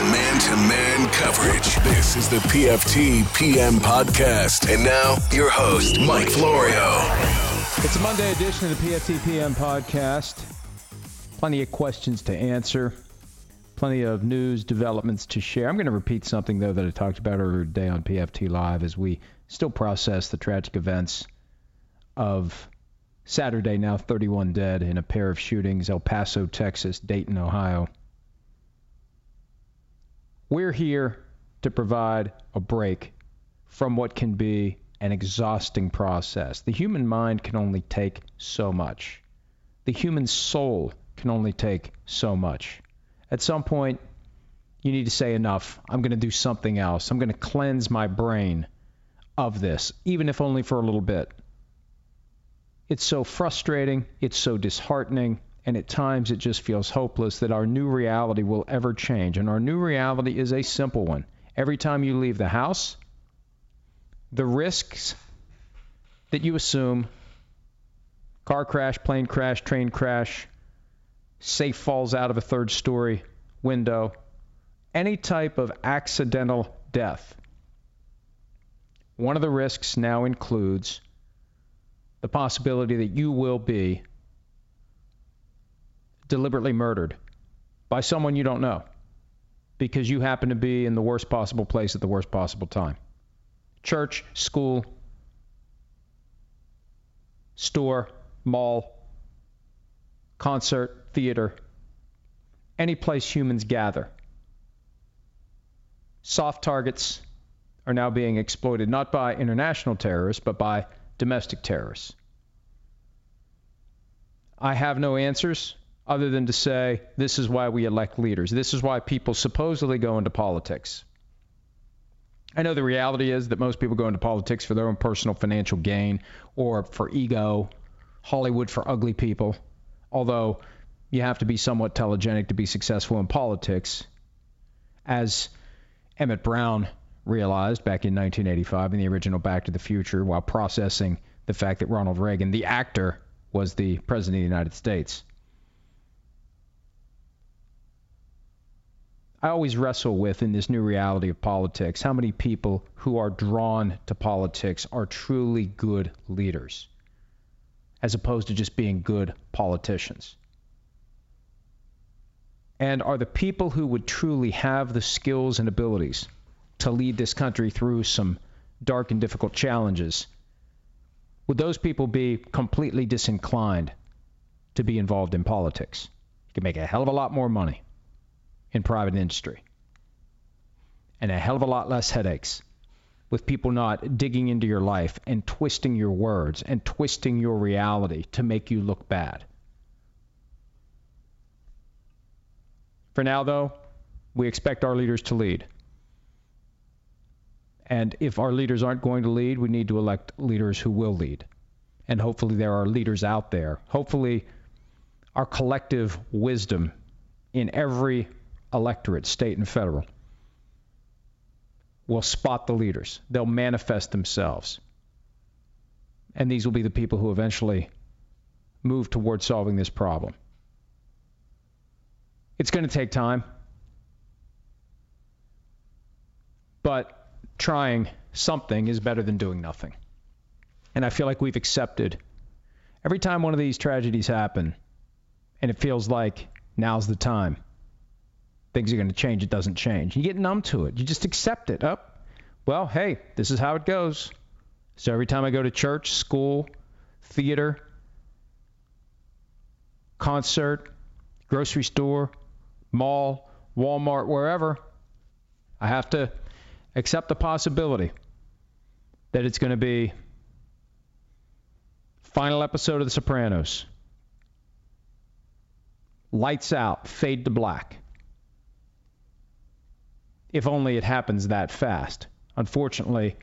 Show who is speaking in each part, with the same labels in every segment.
Speaker 1: Man to man coverage. This is the PFT PM podcast. And now, your host, Mike Florio.
Speaker 2: It's a Monday edition of the PFT PM podcast. Plenty of questions to answer, plenty of news developments to share. I'm going to repeat something, though, that I talked about earlier today on PFT Live as we still process the tragic events of Saturday, now 31 dead in a pair of shootings, El Paso, Texas, Dayton, Ohio. We're here to provide a break from what can be an exhausting process. The human mind can only take so much. The human soul can only take so much. At some point, you need to say enough. I'm going to do something else. I'm going to cleanse my brain of this, even if only for a little bit. It's so frustrating, it's so disheartening, and at times it just feels hopeless that our new reality will ever change. And our new reality is a simple one. Every time you leave the house, the risks that you assume car crash, plane crash, train crash, safe falls out of a third story window, any type of accidental death. One of the risks now includes the possibility that you will be deliberately murdered by someone you don't know because you happen to be in the worst possible place at the worst possible time. Church, school, store, mall, concert, theater, any place humans gather. Soft targets are now being exploited not by international terrorists, but by domestic terrorists. I have no answers other than to say this is why we elect leaders. This is why people supposedly go into politics. I know the reality is that most people go into politics for their own personal financial gain or for ego, Hollywood for ugly people, although you have to be somewhat telegenic to be successful in politics. As Emmett Brown realized back in 1985 in the original Back to the Future while processing the fact that Ronald Reagan, the actor, was the President of the United States. I always wrestle with in this new reality of politics how many people who are drawn to politics are truly good leaders as opposed to just being good politicians. And are the people who would truly have the skills and abilities to lead this country through some dark and difficult challenges, would those people be completely disinclined to be involved in politics? You can make a hell of a lot more money in private industry and a hell of a lot less headaches with people not digging into your life and twisting your words and twisting your reality to make you look bad. For now, though, we expect our leaders to lead. And if our leaders aren't going to lead, we need to elect leaders who will lead. And hopefully, there are leaders out there. Hopefully, our collective wisdom in every electorate, state and federal, will spot the leaders. They'll manifest themselves. And these will be the people who eventually move toward solving this problem. It's going to take time. But trying something is better than doing nothing. And I feel like we've accepted every time one of these tragedies happen and it feels like now's the time things are going to change it doesn't change. You get numb to it. You just accept it. Up. Oh, well hey this is how it goes. So every time i go to church school theater concert grocery store mall walmart wherever i have to accept the possibility that it's going to be final episode of The Sopranos. Lights out, fade to black. If only it happens that fast. Unfortunately,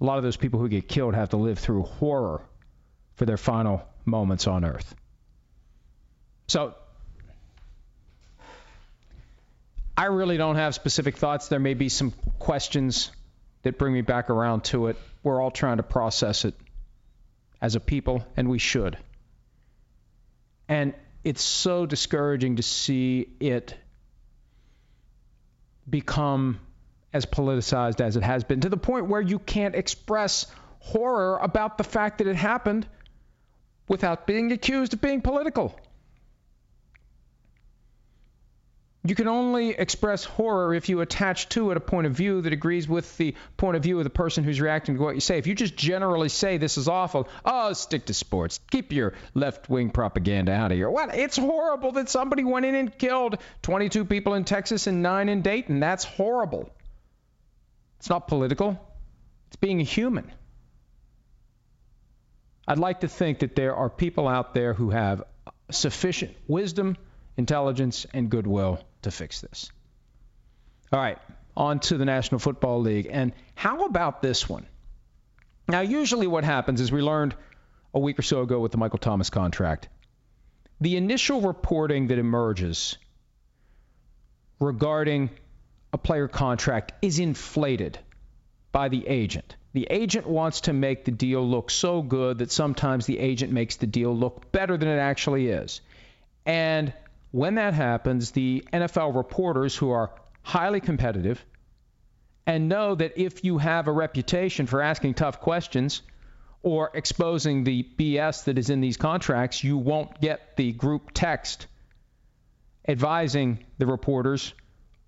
Speaker 2: a lot of those people who get killed have to live through horror for their final moments on earth. So I really don't have specific thoughts. There may be some questions that bring me back around to it. We're all trying to process it as a people, and we should. And it's so discouraging to see it become as politicized as it has been to the point where you can't express horror about the fact that it happened without being accused of being political. You can only express horror if you attach to it a point of view that agrees with the point of view of the person who's reacting to what you say. If you just generally say this is awful, oh, stick to sports. Keep your left wing propaganda out of here. What? It's horrible that somebody went in and killed 22 people in Texas and nine in Dayton. That's horrible. It's not political, it's being a human. I'd like to think that there are people out there who have sufficient wisdom, intelligence, and goodwill to fix this. All right, on to the National Football League. And how about this one? Now, usually what happens is we learned a week or so ago with the Michael Thomas contract. The initial reporting that emerges regarding a player contract is inflated by the agent. The agent wants to make the deal look so good that sometimes the agent makes the deal look better than it actually is. And when that happens, the NFL reporters who are highly competitive and know that if you have a reputation for asking tough questions or exposing the BS that is in these contracts, you won't get the group text advising the reporters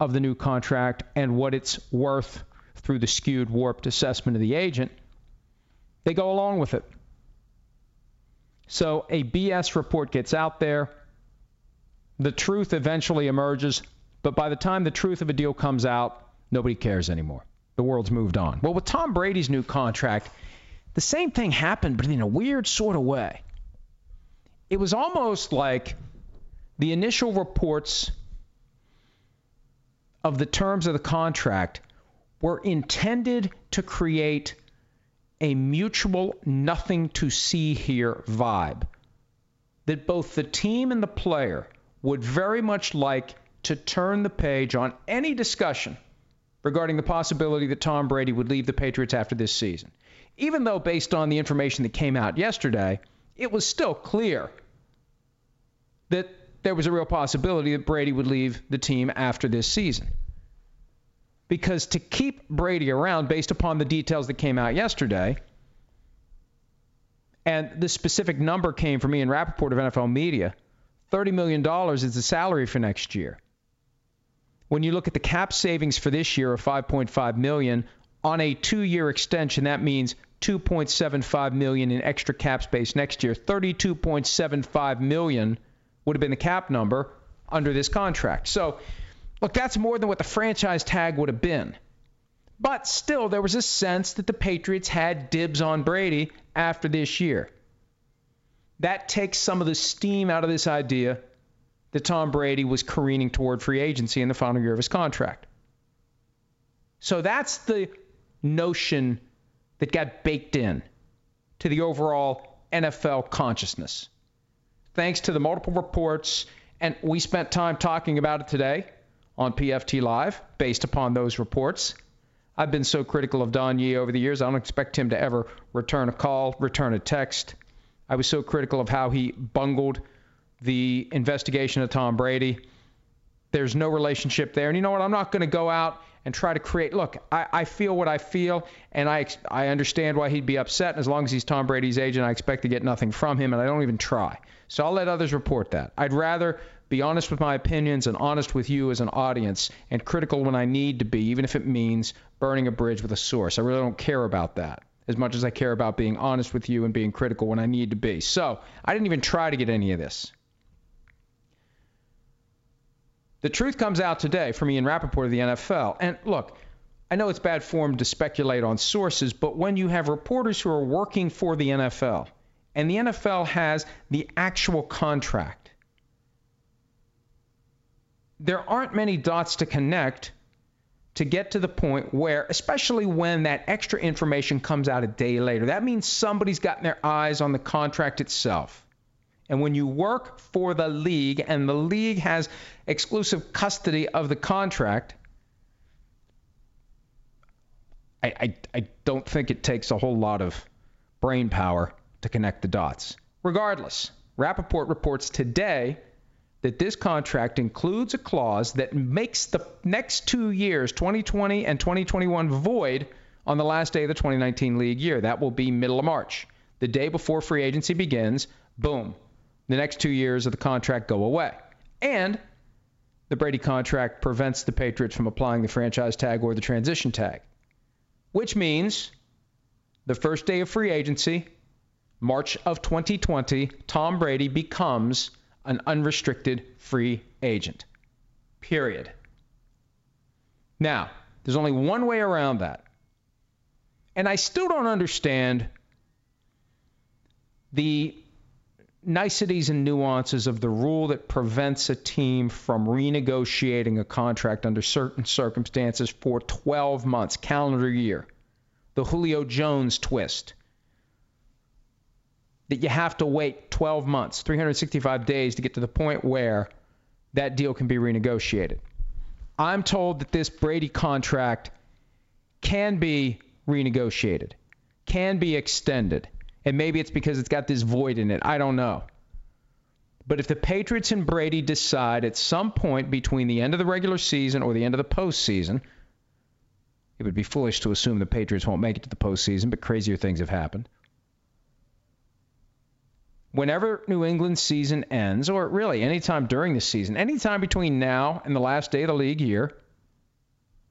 Speaker 2: of the new contract and what it's worth through the skewed, warped assessment of the agent. They go along with it. So a BS report gets out there the truth eventually emerges, but by the time the truth of a deal comes out, nobody cares anymore. The world's moved on. Well, with Tom Brady's new contract, the same thing happened, but in a weird sort of way. It was almost like the initial reports of the terms of the contract were intended to create a mutual nothing to see here vibe that both the team and the player would very much like to turn the page on any discussion regarding the possibility that Tom Brady would leave the Patriots after this season. Even though, based on the information that came out yesterday, it was still clear that there was a real possibility that Brady would leave the team after this season. Because to keep Brady around, based upon the details that came out yesterday, and the specific number came from Ian Rapoport of NFL Media, $30 million is the salary for next year. When you look at the cap savings for this year of 5.5 million on a 2-year extension, that means 2.75 million in extra cap space next year. 32.75 million would have been the cap number under this contract. So, look, that's more than what the franchise tag would have been. But still, there was a sense that the Patriots had dibs on Brady after this year. That takes some of the steam out of this idea that Tom Brady was careening toward free agency in the final year of his contract. So that's the notion that got baked in to the overall NFL consciousness. Thanks to the multiple reports, and we spent time talking about it today on PFT Live based upon those reports. I've been so critical of Don Yee over the years, I don't expect him to ever return a call, return a text. I was so critical of how he bungled the investigation of Tom Brady. There's no relationship there. And you know what? I'm not going to go out and try to create. Look, I, I feel what I feel, and I, I understand why he'd be upset. And as long as he's Tom Brady's agent, I expect to get nothing from him, and I don't even try. So I'll let others report that. I'd rather be honest with my opinions and honest with you as an audience and critical when I need to be, even if it means burning a bridge with a source. I really don't care about that as much as I care about being honest with you and being critical when I need to be. So I didn't even try to get any of this. The truth comes out today from Ian Rapoport of the NFL. And look, I know it's bad form to speculate on sources, but when you have reporters who are working for the NFL and the NFL has the actual contract, there aren't many dots to connect to get to the point where, especially when that extra information comes out a day later, that means somebody's gotten their eyes on the contract itself. And when you work for the league and the league has exclusive custody of the contract, I, I, I don't think it takes a whole lot of brain power to connect the dots. Regardless, Rapoport reports today that this contract includes a clause that makes the next two years, 2020 and 2021, void on the last day of the 2019 league year. That will be middle of March. The day before free agency begins, boom, the next two years of the contract go away. And the Brady contract prevents the Patriots from applying the franchise tag or the transition tag, which means the first day of free agency, March of 2020, Tom Brady becomes an unrestricted free agent. Period. Now, there's only one way around that. And I still don't understand the niceties and nuances of the rule that prevents a team from renegotiating a contract under certain circumstances for 12 months, calendar year. The Julio Jones twist that you have to wait 12 months, 365 days to get to the point where that deal can be renegotiated. I'm told that this Brady contract can be renegotiated, can be extended. And maybe it's because it's got this void in it. I don't know. But if the Patriots and Brady decide at some point between the end of the regular season or the end of the postseason, it would be foolish to assume the Patriots won't make it to the postseason, but crazier things have happened whenever New England's season ends, or really anytime during the season, anytime between now and the last day of the league year,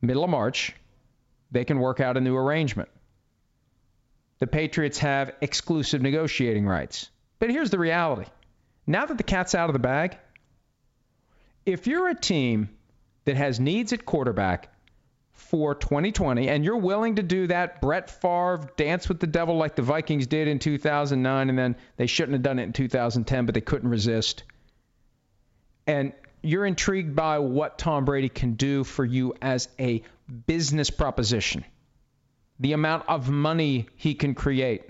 Speaker 2: middle of March, they can work out a new arrangement. The Patriots have exclusive negotiating rights. But here's the reality now that the cat's out of the bag, if you're a team that has needs at quarterback for 2020, and you're willing to do that Brett Favre dance with the devil like the Vikings did in 2009, and then they shouldn't have done it in 2010, but they couldn't resist. And you're intrigued by what Tom Brady can do for you as a business proposition, the amount of money he can create,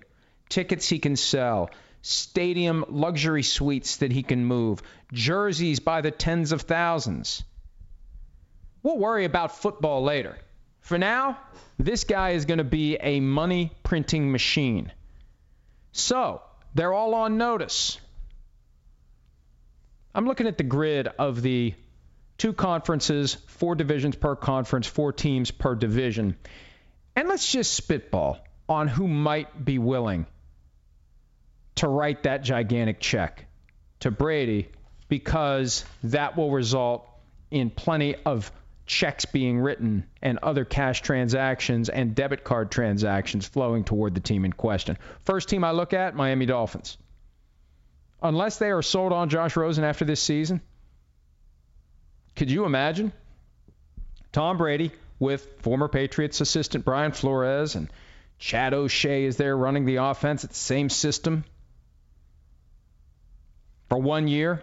Speaker 2: tickets he can sell, stadium luxury suites that he can move, jerseys by the tens of thousands We'll worry about football later. For now, this guy is going to be a money printing machine. So, they're all on notice. I'm looking at the grid of the two conferences, four divisions per conference, four teams per division. And let's just spitball on who might be willing to write that gigantic check to Brady because that will result in plenty of checks being written and other cash transactions and debit card transactions flowing toward the team in question. First team I look at, Miami Dolphins. Unless they are sold on Josh Rosen after this season, could you imagine Tom Brady with former Patriots assistant Brian Flores and Chad O'Shea is there running the offense at the same system for one year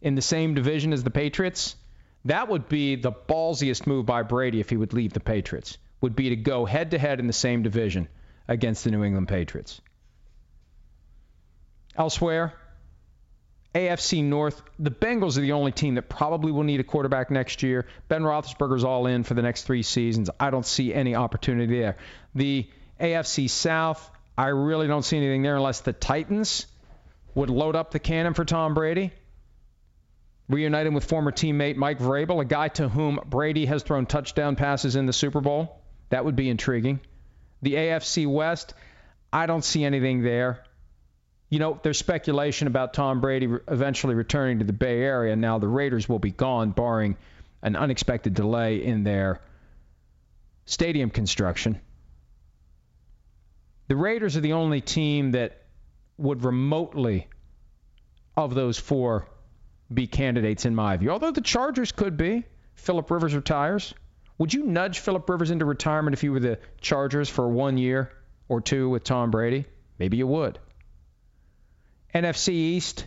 Speaker 2: in the same division as the Patriots? That would be the ballsiest move by Brady if he would leave the Patriots, would be to go head to head in the same division against the New England Patriots. Elsewhere, AFC North, the Bengals are the only team that probably will need a quarterback next year. Ben Roethlisberger's all in for the next three seasons. I don't see any opportunity there. The AFC South, I really don't see anything there unless the Titans would load up the cannon for Tom Brady reuniting with former teammate Mike Vrabel, a guy to whom Brady has thrown touchdown passes in the Super Bowl. That would be intriguing. The AFC West, I don't see anything there. You know, there's speculation about Tom Brady eventually returning to the Bay Area. Now, the Raiders will be gone, barring an unexpected delay in their stadium construction. The Raiders are the only team that would remotely, of those four, be candidates in my view. Although the Chargers could be. Philip Rivers retires. Would you nudge Philip Rivers into retirement if you were the Chargers for one year or two with Tom Brady? Maybe you would. NFC East,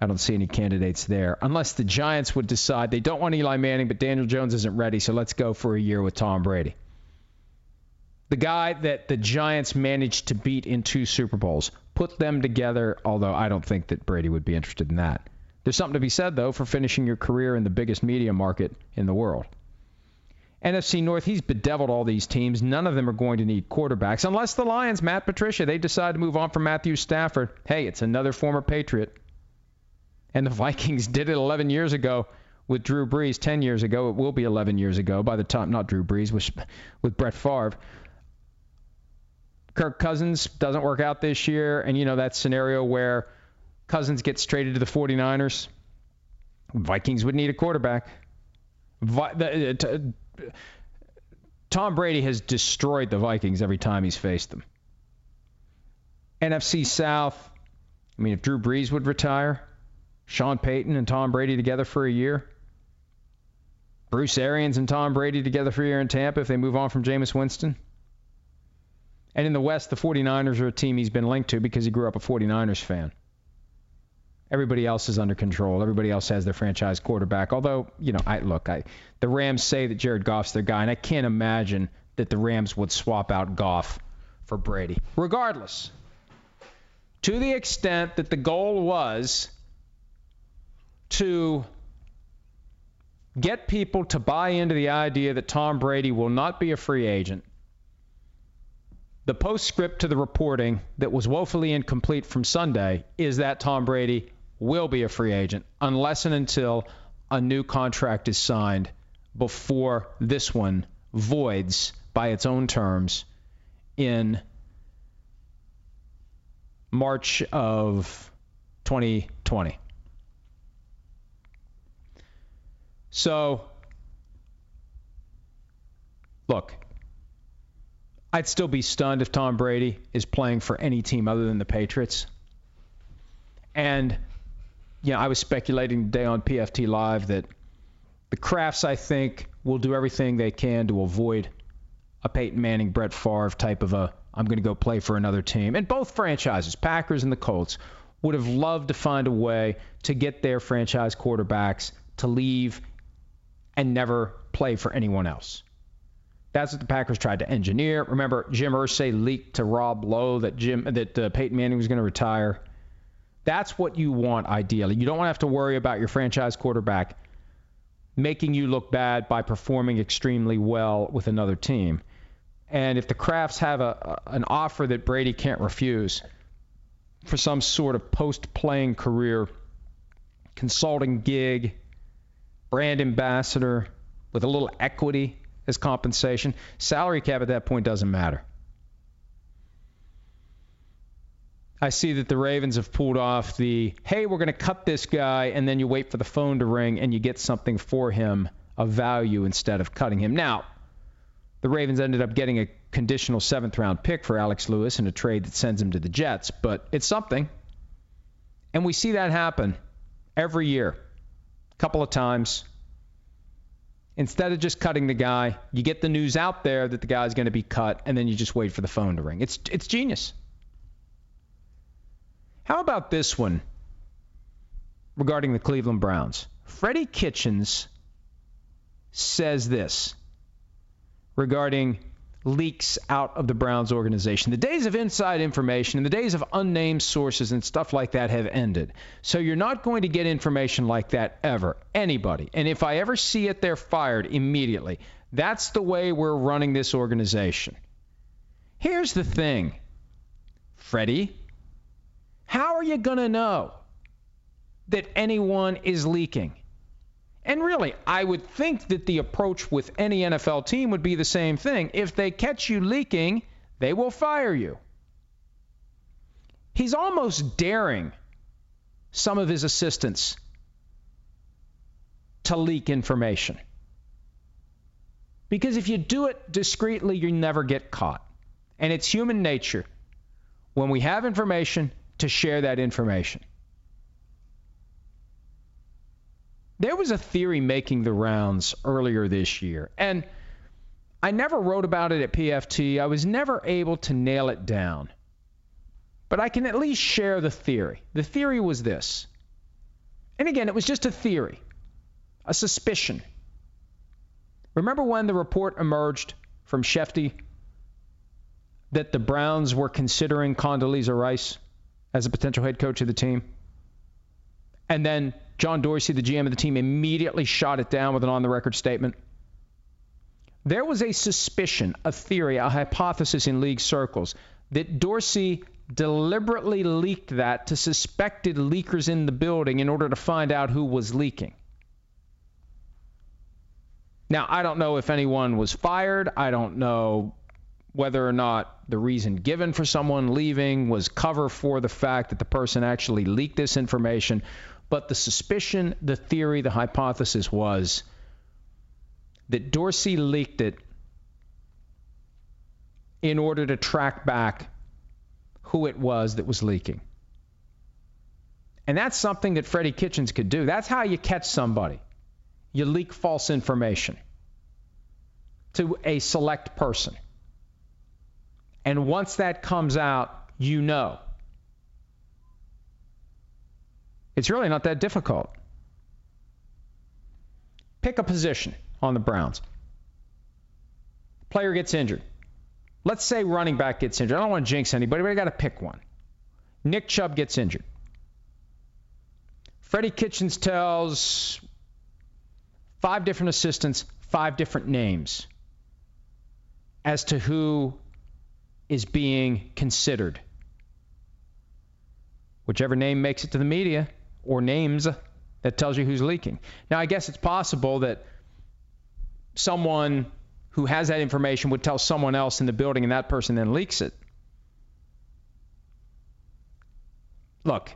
Speaker 2: I don't see any candidates there unless the Giants would decide they don't want Eli Manning, but Daniel Jones isn't ready, so let's go for a year with Tom Brady. The guy that the Giants managed to beat in two Super Bowls. Put them together, although I don't think that Brady would be interested in that. There's something to be said, though, for finishing your career in the biggest media market in the world. NFC North, he's bedeviled all these teams. None of them are going to need quarterbacks. Unless the Lions, Matt Patricia, they decide to move on from Matthew Stafford. Hey, it's another former Patriot. And the Vikings did it 11 years ago with Drew Brees, 10 years ago. It will be 11 years ago by the time, not Drew Brees, with, with Brett Favre. Kirk Cousins doesn't work out this year. And, you know, that scenario where Cousins gets traded to the 49ers, Vikings would need a quarterback. Vi- the, uh, Tom Brady has destroyed the Vikings every time he's faced them. NFC South, I mean, if Drew Brees would retire, Sean Payton and Tom Brady together for a year, Bruce Arians and Tom Brady together for a year in Tampa if they move on from Jameis Winston. And in the West, the 49ers are a team he's been linked to because he grew up a 49ers fan. Everybody else is under control. Everybody else has their franchise quarterback. Although, you know, I look, I the Rams say that Jared Goff's their guy, and I can't imagine that the Rams would swap out Goff for Brady. Regardless, to the extent that the goal was to get people to buy into the idea that Tom Brady will not be a free agent. The postscript to the reporting that was woefully incomplete from Sunday is that Tom Brady will be a free agent unless and until a new contract is signed before this one voids by its own terms in March of 2020. So, look, I'd still be stunned if Tom Brady is playing for any team other than the Patriots. And you know, I was speculating today on PFT Live that the Krafts, I think, will do everything they can to avoid a Peyton Manning, Brett Favre type of a I'm going to go play for another team. And both franchises, Packers and the Colts, would have loved to find a way to get their franchise quarterbacks to leave and never play for anyone else. That's what the Packers tried to engineer. Remember, Jim Irsay leaked to Rob Lowe that Jim that uh, Peyton Manning was going to retire. That's what you want ideally. You don't want to have to worry about your franchise quarterback making you look bad by performing extremely well with another team. And if the Krafts have a, an offer that Brady can't refuse for some sort of post-playing career consulting gig, brand ambassador with a little equity as compensation, salary cap at that point doesn't matter. I see that the Ravens have pulled off the hey, we're going to cut this guy, and then you wait for the phone to ring and you get something for him of value instead of cutting him. Now, the Ravens ended up getting a conditional seventh round pick for Alex Lewis in a trade that sends him to the Jets, but it's something. And we see that happen every year, a couple of times. Instead of just cutting the guy, you get the news out there that the guy's going to be cut, and then you just wait for the phone to ring. It's, it's genius. How about this one regarding the Cleveland Browns? Freddie Kitchens says this regarding leaks out of the Browns organization. The days of inside information and the days of unnamed sources and stuff like that have ended. So you're not going to get information like that ever. Anybody. And if I ever see it, they're fired immediately. That's the way we're running this organization. Here's the thing, Freddie. How are you going to know that anyone is leaking? And really, I would think that the approach with any NFL team would be the same thing. If they catch you leaking, they will fire you. He's almost daring some of his assistants to leak information. Because if you do it discreetly, you never get caught. And it's human nature. When we have information, to share that information. There was a theory making the rounds earlier this year, and I never wrote about it at PFT. I was never able to nail it down. But I can at least share the theory. The theory was this. And again, it was just a theory, a suspicion. Remember when the report emerged from Schefty that the Browns were considering Condoleezza Rice? As a potential head coach of the team. And then John Dorsey, the GM of the team, immediately shot it down with an on the record statement. There was a suspicion, a theory, a hypothesis in league circles that Dorsey deliberately leaked that to suspected leakers in the building in order to find out who was leaking. Now, I don't know if anyone was fired. I don't know whether or not the reason given for someone leaving was cover for the fact that the person actually leaked this information. But the suspicion, the theory, the hypothesis was that Dorsey leaked it in order to track back who it was that was leaking. And that's something that Freddie Kitchens could do. That's how you catch somebody. You leak false information to a select person. And once that comes out, you know. It's really not that difficult. Pick a position on the Browns. Player gets injured. Let's say running back gets injured. I don't want to jinx anybody, but I got to pick one. Nick Chubb gets injured. Freddie Kitchens tells five different assistants five different names as to who is being considered. Whichever name makes it to the media or names that tells you who's leaking. Now, I guess it's possible that someone who has that information would tell someone else in the building and that person then leaks it. Look,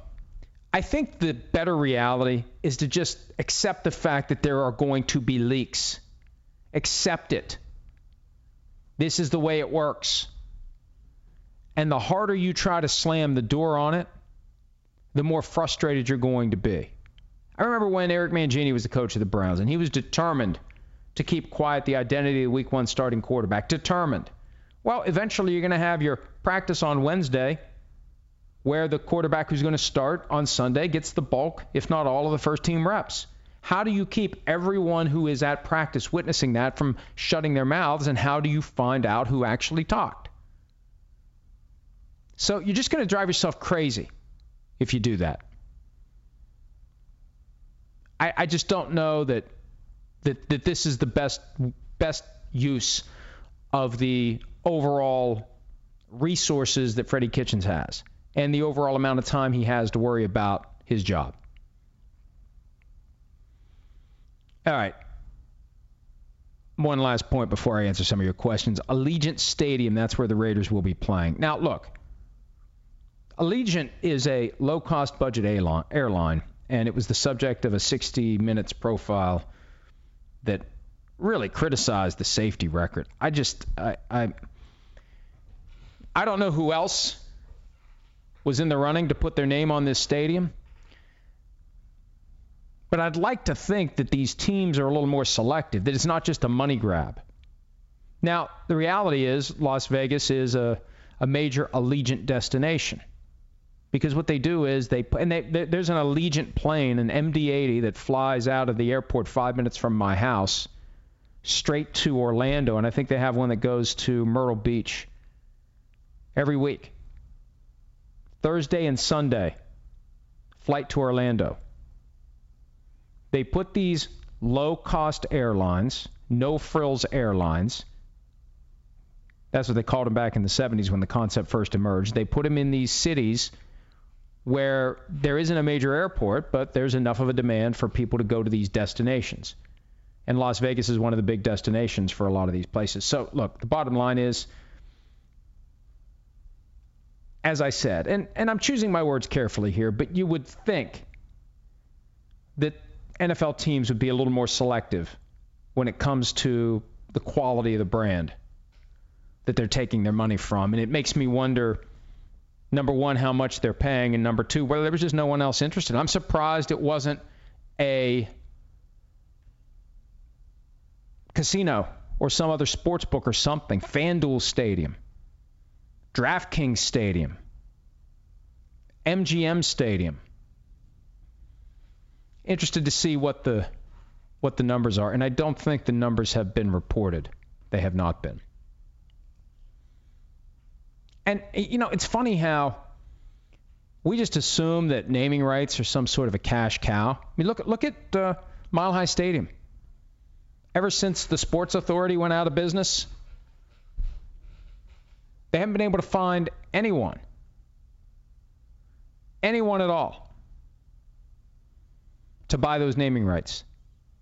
Speaker 2: I think the better reality is to just accept the fact that there are going to be leaks. Accept it. This is the way it works. And the harder you try to slam the door on it, the more frustrated you're going to be. I remember when Eric Mangini was the coach of the Browns, and he was determined to keep quiet the identity of the week one starting quarterback. Determined. Well, eventually you're going to have your practice on Wednesday where the quarterback who's going to start on Sunday gets the bulk, if not all, of the first team reps. How do you keep everyone who is at practice witnessing that from shutting their mouths, and how do you find out who actually talked? So you're just going to drive yourself crazy if you do that. I, I just don't know that that, that this is the best best use of the overall resources that Freddie Kitchens has and the overall amount of time he has to worry about his job. All right. One last point before I answer some of your questions. Allegiant Stadium, that's where the Raiders will be playing. Now, look, Allegiant is a low cost budget airline, and it was the subject of a 60 Minutes profile that really criticized the safety record. I just I I, I don't know who else was in the running to put their name on this stadium. But I'd like to think that these teams are a little more selective, that it's not just a money grab. Now, the reality is Las Vegas is a, a major Allegiant destination. Because what they do is they and they, there's an Allegiant plane, an MD-80 that flies out of the airport five minutes from my house, straight to Orlando, and I think they have one that goes to Myrtle Beach every week. Thursday and Sunday, flight to Orlando. They put these low-cost airlines, no frills airlines. That's what they called them back in the 70s when the concept first emerged. They put them in these cities where there isn't a major airport, but there's enough of a demand for people to go to these destinations. And Las Vegas is one of the big destinations for a lot of these places. So, look, the bottom line is, as I said, and, and I'm choosing my words carefully here, but you would think that NFL teams would be a little more selective when it comes to the quality of the brand that they're taking their money from. And it makes me wonder number one, how much they're paying, and number two, whether there was just no one else interested. I'm surprised it wasn't a casino or some other sports book or something. FanDuel Stadium, DraftKings Stadium, MGM Stadium. Interested to see what the what the numbers are, and I don't think the numbers have been reported. They have not been. And, you know, it's funny how we just assume that naming rights are some sort of a cash cow. I mean, look, look at uh, Mile High Stadium. Ever since the Sports Authority went out of business, They haven't been able to find anyone. Anyone at all to buy those naming rights.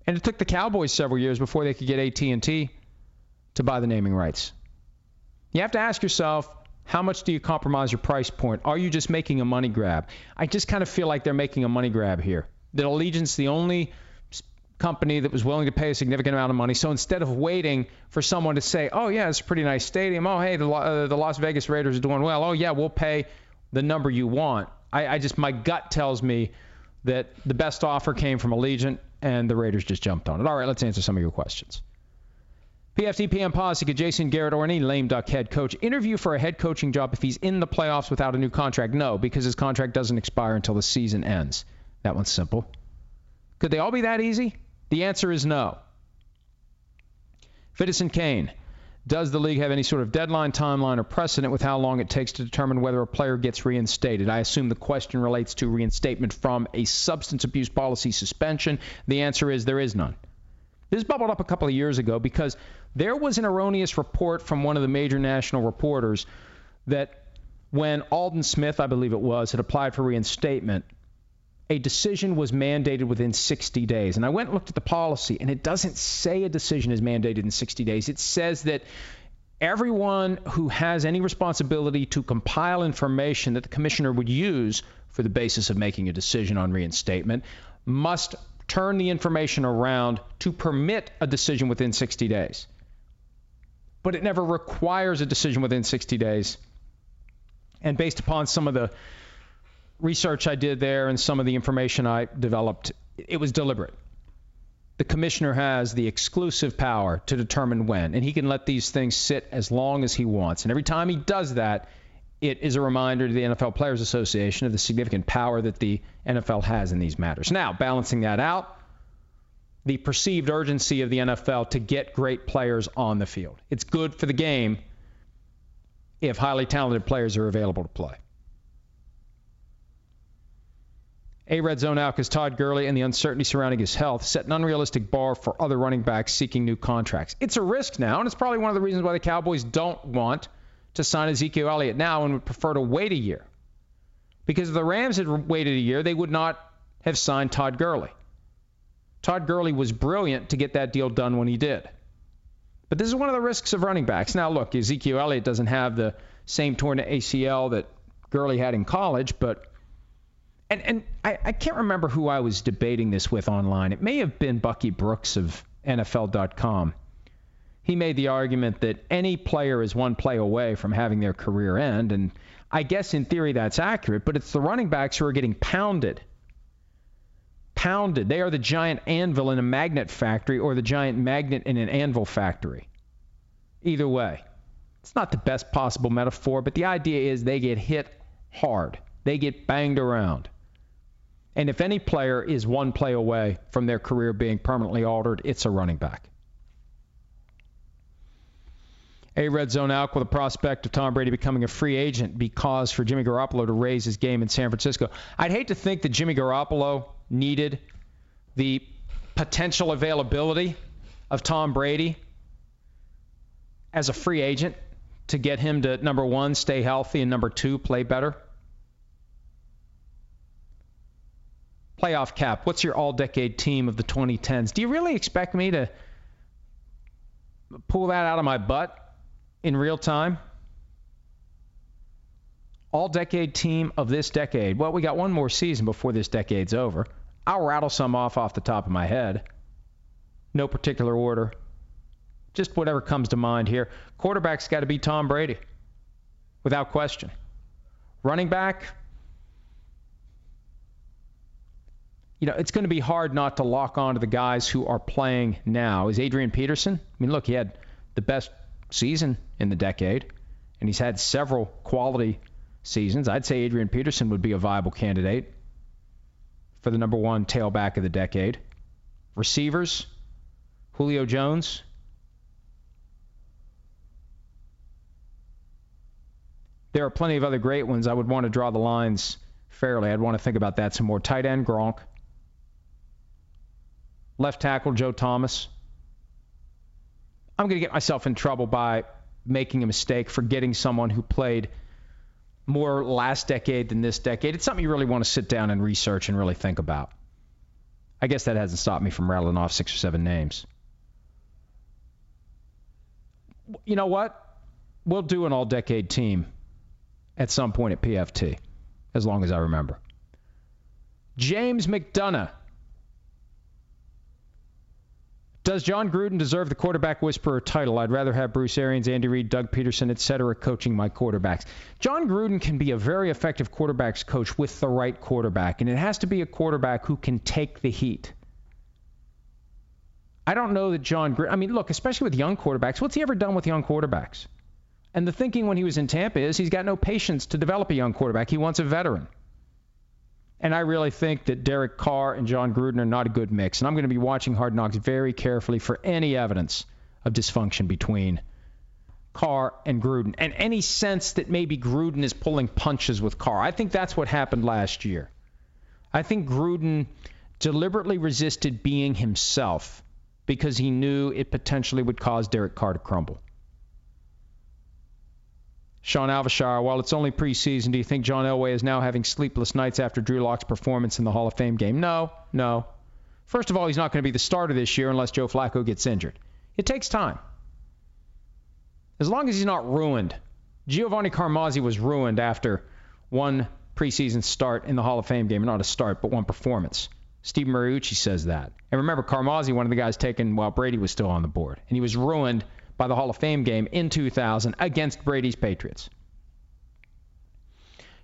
Speaker 2: And it took the Cowboys several years before they could get AT&T to buy the naming rights. You have to ask yourself, how much do you compromise your price point? Are you just making a money grab? I just kind of feel like they're making a money grab here. That Allegiant's the only company that was willing to pay a significant amount of money. So instead of waiting for someone to say, "Oh yeah, it's a pretty nice stadium. Oh hey, the uh, the Las Vegas Raiders are doing well. Oh yeah, we'll pay the number you want." I, I just my gut tells me that the best offer came from Allegiant and the Raiders just jumped on it. All right, let's answer some of your questions. PFT policy could Jason Garrett or any lame duck head coach interview for a head coaching job if he's in the playoffs without a new contract? No, because his contract doesn't expire until the season ends. That one's simple. Could they all be that easy? The answer is no. Fittison Kane. Does the league have any sort of deadline, timeline, or precedent with how long it takes to determine whether a player gets reinstated? I assume the question relates to reinstatement from a substance abuse policy suspension. The answer is there is none. This bubbled up a couple of years ago because there was an erroneous report from one of the major national reporters that when Aldon Smith, I believe it was, had applied for reinstatement, a decision was mandated within 60 days. And I went and looked at the policy, and it doesn't say a decision is mandated in 60 days. It says that everyone who has any responsibility to compile information that the commissioner would use for the basis of making a decision on reinstatement must turn the information around to permit a decision within 60 days. But it never requires a decision within 60 days. And based upon some of the research I did there and some of the information I developed, it was deliberate. The commissioner has the exclusive power to determine when, and he can let these things sit as long as he wants. And every time he does that, it is a reminder to the NFL Players Association of the significant power that the NFL has in these matters. Now, balancing that out, the perceived urgency of the NFL to get great players on the field. It's good for the game if highly talented players are available to play. A red zone out because Todd Gurley and the uncertainty surrounding his health set an unrealistic bar for other running backs seeking new contracts. It's a risk now, and it's probably one of the reasons why the Cowboys don't want to sign Ezekiel Elliott now and would prefer to wait a year. Because if the Rams had waited a year, they would not have signed Todd Gurley. Todd Gurley was brilliant to get that deal done when he did. But this is one of the risks of running backs. Now, look, Ezekiel Elliott doesn't have the same torn ACL that Gurley had in college, but and and I, I can't remember who I was debating this with online. It may have been Bucky Brooks of NFL.com. He made the argument that any player is one play away from having their career end, and I guess in theory that's accurate, but it's the running backs who are getting pounded. Pounded. They are the giant anvil in a magnet factory or the giant magnet in an anvil factory. Either way. It's not the best possible metaphor, but the idea is they get hit hard. They get banged around. And if any player is one play away from their career being permanently altered, it's a running back. A red zone out with the prospect of Tom Brady becoming a free agent because for Jimmy Garoppolo to raise his game in San Francisco. I'd hate to think that Jimmy Garoppolo needed the potential availability of Tom Brady as a free agent to get him to number one, stay healthy, and number two, play better. playoff cap. What's your all decade team of the 2010s? Do you really expect me to pull that out of my butt in real time? All decade team of this decade. Well, we got one more season before this decade's over. I'll rattle some off off the top of my head. No particular order. Just whatever comes to mind here. Quarterback's got to be Tom Brady, without question. Running back, you know, it's going to be hard not to lock on to the guys who are playing now. Is Adrian Peterson? I mean, look, he had the best season in the decade, and he's had several quality seasons. I'd say Adrian Peterson would be a viable candidate for the number one tailback of the decade. Receivers, Julio Jones. There are plenty of other great ones. I would want to draw the lines fairly. I'd want to think about that some more. Tight end, Gronk. Left tackle Joe Thomas. I'm going to get myself in trouble by making a mistake, forgetting someone who played more last decade than this decade. It's something you really want to sit down and research and really think about. I guess that hasn't stopped me from rattling off six or seven names. You know what? We'll do an all decade team at some point at PFT, as long as I remember. James McDonough Does Jon Gruden deserve the quarterback whisperer title? I'd rather have Bruce Arians, Andy Reid, Doug Pederson, etc. coaching my quarterbacks. Jon Gruden can be a very effective quarterbacks coach with the right quarterback, and it has to be a quarterback who can take the heat. I don't know that Jon Gruden. I mean, look, especially with young quarterbacks, what's he ever done with young quarterbacks? And the thinking when he was in Tampa is he's got no patience to develop a young quarterback. He wants a veteran. And I really think that Derek Carr and Jon Gruden are not a good mix. And I'm going to be watching Hard Knocks very carefully for any evidence of dysfunction between Carr and Gruden and any sense that maybe Gruden is pulling punches with Carr. I think that's what happened last year. I think Gruden deliberately resisted being himself because he knew it potentially would cause Derek Carr to crumble. Sean Alvashar, while it's only preseason, do you think John Elway is now having sleepless nights after Drew Lock's performance in the Hall of Fame game? No, no. First of all, he's not going to be the starter this year unless Joe Flacco gets injured. It takes time. As long as he's not ruined. Giovanni Carmazzi was ruined after one preseason start in the Hall of Fame game. Not a start, but one performance. Steve Mariucci says that. And remember, Carmazzi, one of the guys taken while Brady was still on the board. And he was ruined by the Hall of Fame game in 2000 against Brady's Patriots.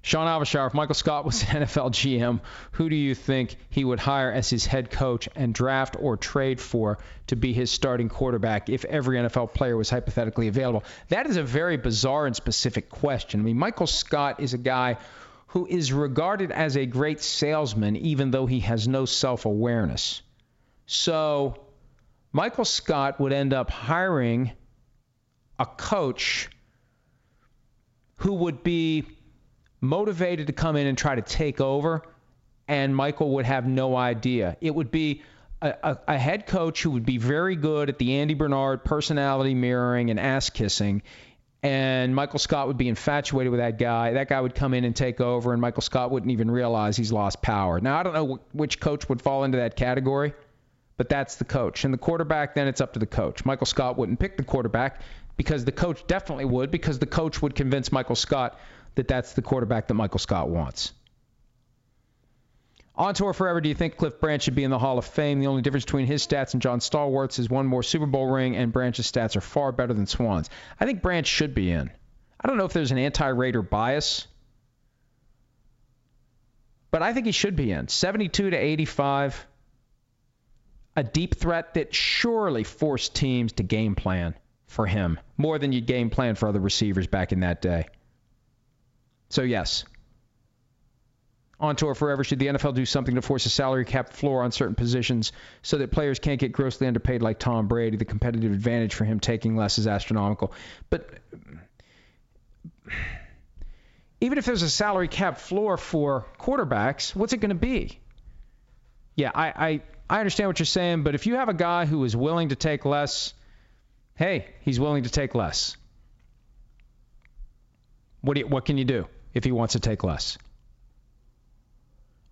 Speaker 2: Sean Alvashar, if Michael Scott was an NFL GM, who do you think he would hire as his head coach and draft or trade for to be his starting quarterback if every NFL player was hypothetically available? That is a very bizarre and specific question. I mean, Michael Scott is a guy who is regarded as a great salesman, even though he has no self awareness. So, Michael Scott would end up hiring a coach who would be motivated to come in and try to take over, and Michael would have no idea. It would be a, a, a, head coach who would be very good at the Andy Bernard personality mirroring and ass kissing. And Michael Scott would be infatuated with that guy. That guy would come in and take over, and Michael Scott wouldn't even realize he's lost power. Now, I don't know which coach would fall into that category, but that's the coach. And the quarterback, then it's up to the coach. Michael Scott wouldn't pick the quarterback because the coach definitely would, because the coach would convince Michael Scott that that's the quarterback that Michael Scott wants. On tour forever, do you think Cliff Branch should be in the Hall of Fame? The only difference between his stats and John Stallworth's is one more Super Bowl ring, and Branch's stats are far better than Swann's. I think Branch should be in. I don't know if there's an anti Raider bias, but I think he should be in. 72 to 85, a deep threat that surely forced teams to game plan for him, more than you'd game plan for other receivers back in that day. So, yes. On tour forever, should the NFL do something to force a salary cap floor on certain positions so that players can't get grossly underpaid like Tom Brady? The competitive advantage for him taking less is astronomical. But even if there's a salary cap floor for quarterbacks, what's it going to be? Yeah, I, I, I understand what you're saying, but if you have a guy who is willing to take less hey, he's willing to take less. What, you, what can you do if he wants to take less?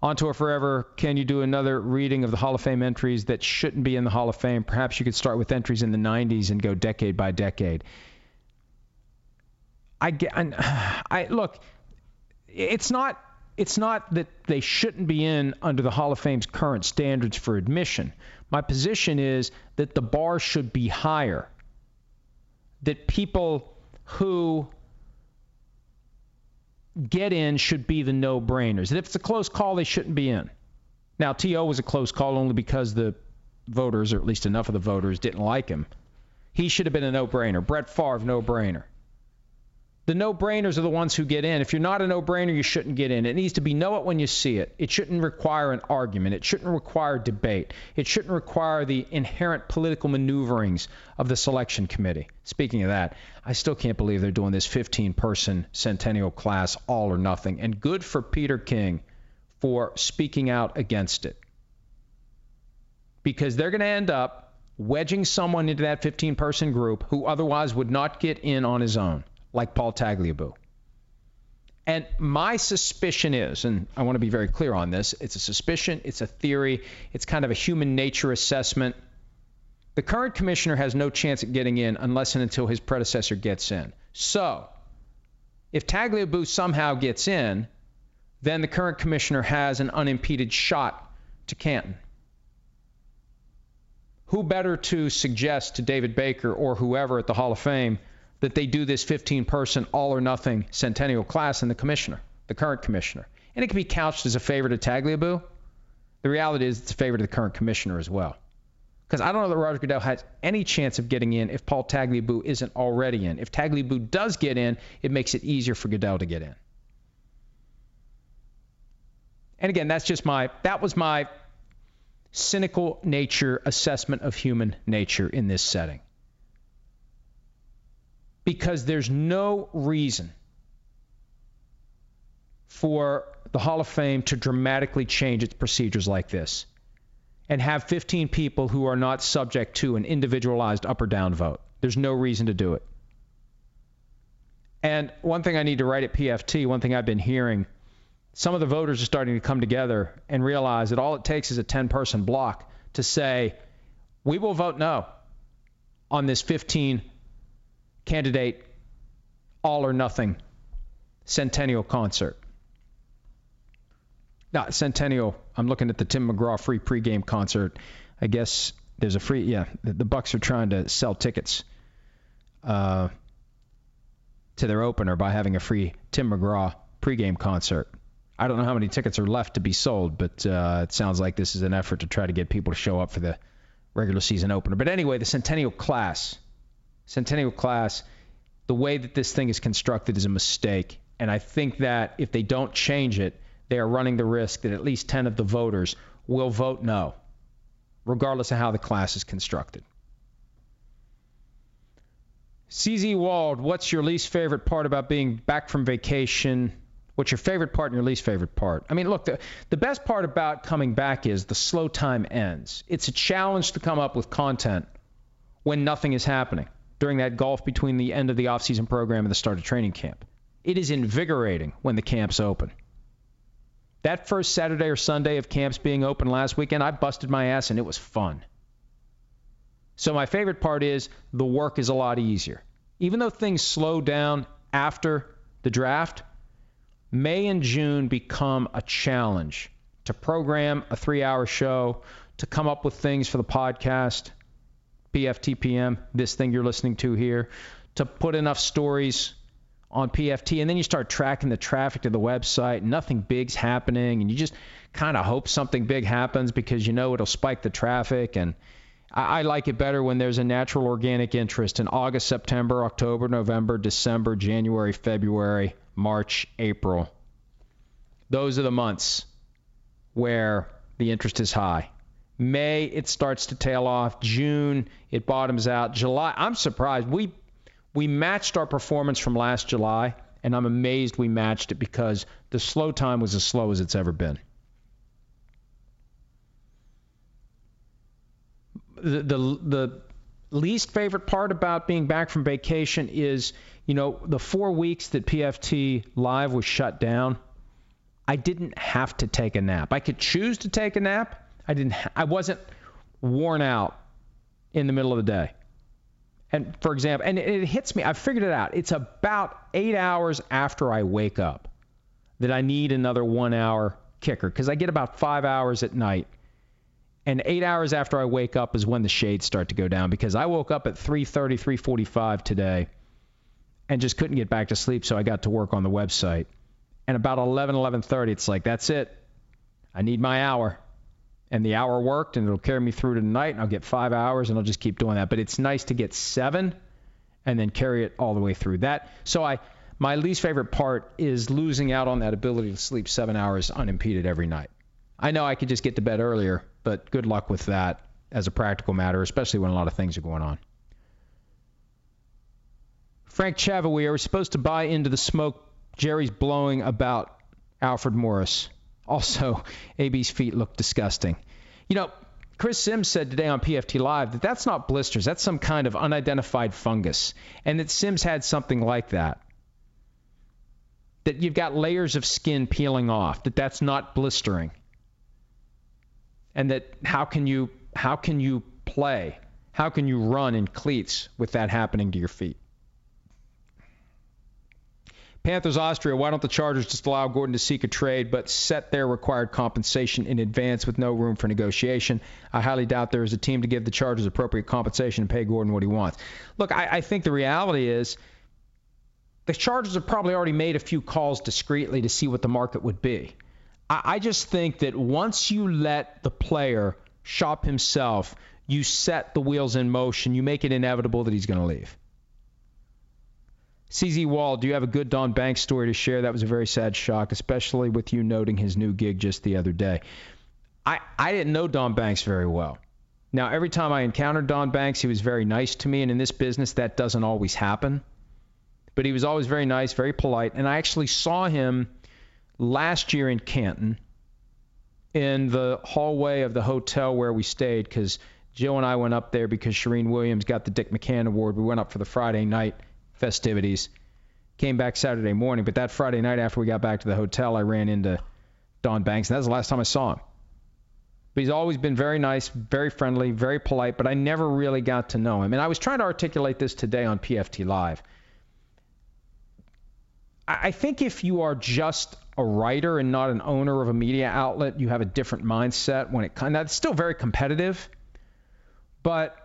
Speaker 2: On Tour Forever, can you do another reading of the Hall of Fame entries that shouldn't be in the Hall of Fame? Perhaps you could start with entries in the 90s and go decade by decade. I get, I look, it's not it's not that they shouldn't be in under the Hall of Fame's current standards for admission. My position is that the bar should be higher that people who get in should be the no brainers. That if it's a close call, they shouldn't be in. Now, T.O. was a close call only because the voters, or at least enough of the voters, didn't like him. He should have been a no brainer. Brett Favre, no brainer. The no brainers are the ones who get in. If you're not a no brainer, you shouldn't get in. It needs to be know it when you see it. It shouldn't require an argument. It shouldn't require debate. It shouldn't require the inherent political maneuverings of the selection committee. Speaking of that, I still can't believe they're doing this 15 person centennial class all or nothing. And good for Peter King for speaking out against it. Because they're going to end up wedging someone into that 15 person group who otherwise would not get in on his own, like Paul Tagliabue. And my suspicion is, and I want to be very clear on this it's a suspicion, it's a theory, it's kind of a human nature assessment. The current commissioner has no chance at getting in unless and until his predecessor gets in. So, if Tagliabue somehow gets in, then the current commissioner has an unimpeded shot to Canton. Who better to suggest to David Baker or whoever at the Hall of Fame that they do this 15 person all or nothing centennial class and the commissioner, the current commissioner? And it can be couched as a favor to Tagliabue. The reality is it's a favor to the current commissioner as well. Because I don't know that Roger Goodell has any chance of getting in if Paul Tagliabue isn't already in. If Tagliabue does get in, it makes it easier for Goodell to get in. And again, that's just my that was my cynical nature assessment of human nature in this setting. Because there's no reason for the Hall of Fame to dramatically change its procedures like this and have 15 people who are not subject to an individualized up or down vote. There's no reason to do it. And one thing I need to write at PFT, one thing I've been hearing some of the voters are starting to come together and realize that all it takes is a 10 person block to say, we will vote no on this 15 candidate all or nothing centennial concert. Not centennial. I'm looking at the Tim McGraw free pregame concert. I guess there's a free. Yeah, the, the Bucs are trying to sell tickets uh, to their opener by having a free Tim McGraw pregame concert. I don't know how many tickets are left to be sold, but uh, it sounds like this is an effort to try to get people to show up for the regular season opener. But anyway, the Centennial class, Centennial class, the way that this thing is constructed is a mistake. And I think that if they don't change it, they are running the risk that at least 10 of the voters will vote no, regardless of how the class is constructed. CZ Wald, what's your least favorite part about being back from vacation What's your favorite part and your least favorite part? I mean, look, the, the best part about coming back is the slow time ends. It's a challenge to come up with content when nothing is happening during that gulf between the end of the offseason program and the start of training camp. It is invigorating when the camps open. That first Saturday or Sunday of camps being open last weekend, I busted my ass and it was fun. So my favorite part is the work is a lot easier. Even though things slow down after the draft, May and June become a challenge to program a three hour show, to come up with things for the podcast, PFTPM, this thing you're listening to here, to put enough stories on PFT. And then you start tracking the traffic to the website. Nothing big's happening. And you just kind of hope something big happens because you know it'll spike the traffic. And I, I like it better when there's a natural organic interest in August, September, October, November, December, January, February. March, April. Those are the months where the interest is high. May, it starts to tail off. June, it bottoms out. July, I'm surprised. We we matched our performance from last July, and I'm amazed we matched it because the slow time was as slow as it's ever been. The the, the least favorite part about being back from vacation is you know, the four weeks that PFT Live was shut down, I didn't have to take a nap. I could choose to take a nap. I didn't. I wasn't worn out in the middle of the day. And for example, and it hits me. I figured it out. It's about eight hours after I wake up that I need another one hour kicker because I get about five hours at night. And eight hours after I wake up is when the shades start to go down because I woke up at 3:30, 3:45 today and just couldn't get back to sleep. So I got to work on the website. And about 11, 11:30, it's like that's it. I need my hour. And the hour worked, and it'll carry me through to the and I'll get five hours, and I'll just keep doing that. But it's nice to get seven, and then carry it all the way through that. So I, my least favorite part is losing out on that ability to sleep seven hours unimpeded every night. I know I could just get to bed earlier, but good luck with that as a practical matter, especially when a lot of things are going on. Frank Chavawi, are supposed to buy into the smoke Jerry's blowing about Alfred Morris? Also, AB's feet look disgusting. You know, Chris Sims said today on PFT Live that that's not blisters, that's some kind of unidentified fungus, and that Sims had something like that. That you've got layers of skin peeling off, that that's not blistering. And that how can you how can you play? How can you run in cleats with that happening to your feet? Panthers Austria, why don't the Chargers just allow Gordon to seek a trade but set their required compensation in advance with no room for negotiation? I highly doubt there is a team to give the Chargers appropriate compensation and pay Gordon what he wants. Look, I, I think the reality is the Chargers have probably already made a few calls discreetly to see what the market would be. I, I just think that once you let the player shop himself, you set the wheels in motion, you make it inevitable that he's going to leave. CZ Wall, do you have a good Don Banks story to share? That was a very sad shock, especially with you noting his new gig just the other day. I, I didn't know Don Banks very well. Now, every time I encountered Don Banks, he was very nice to me, and in this business, that doesn't always happen. But he was always very nice, very polite, and I actually saw him last year in Canton in the hallway of the hotel where we stayed because Joe and I went up there because Charean Williams got the Dick McCann Award. We went up for the Friday night festivities. Came back Saturday morning, but that Friday night after we got back to the hotel, I ran into Don Banks, and that was the last time I saw him. But he's always been very nice, very friendly, very polite, but I never really got to know him. And I was trying to articulate this today on PFT Live. I think if you are just a writer and not an owner of a media outlet, you have a different mindset when it comes. That's still very competitive, but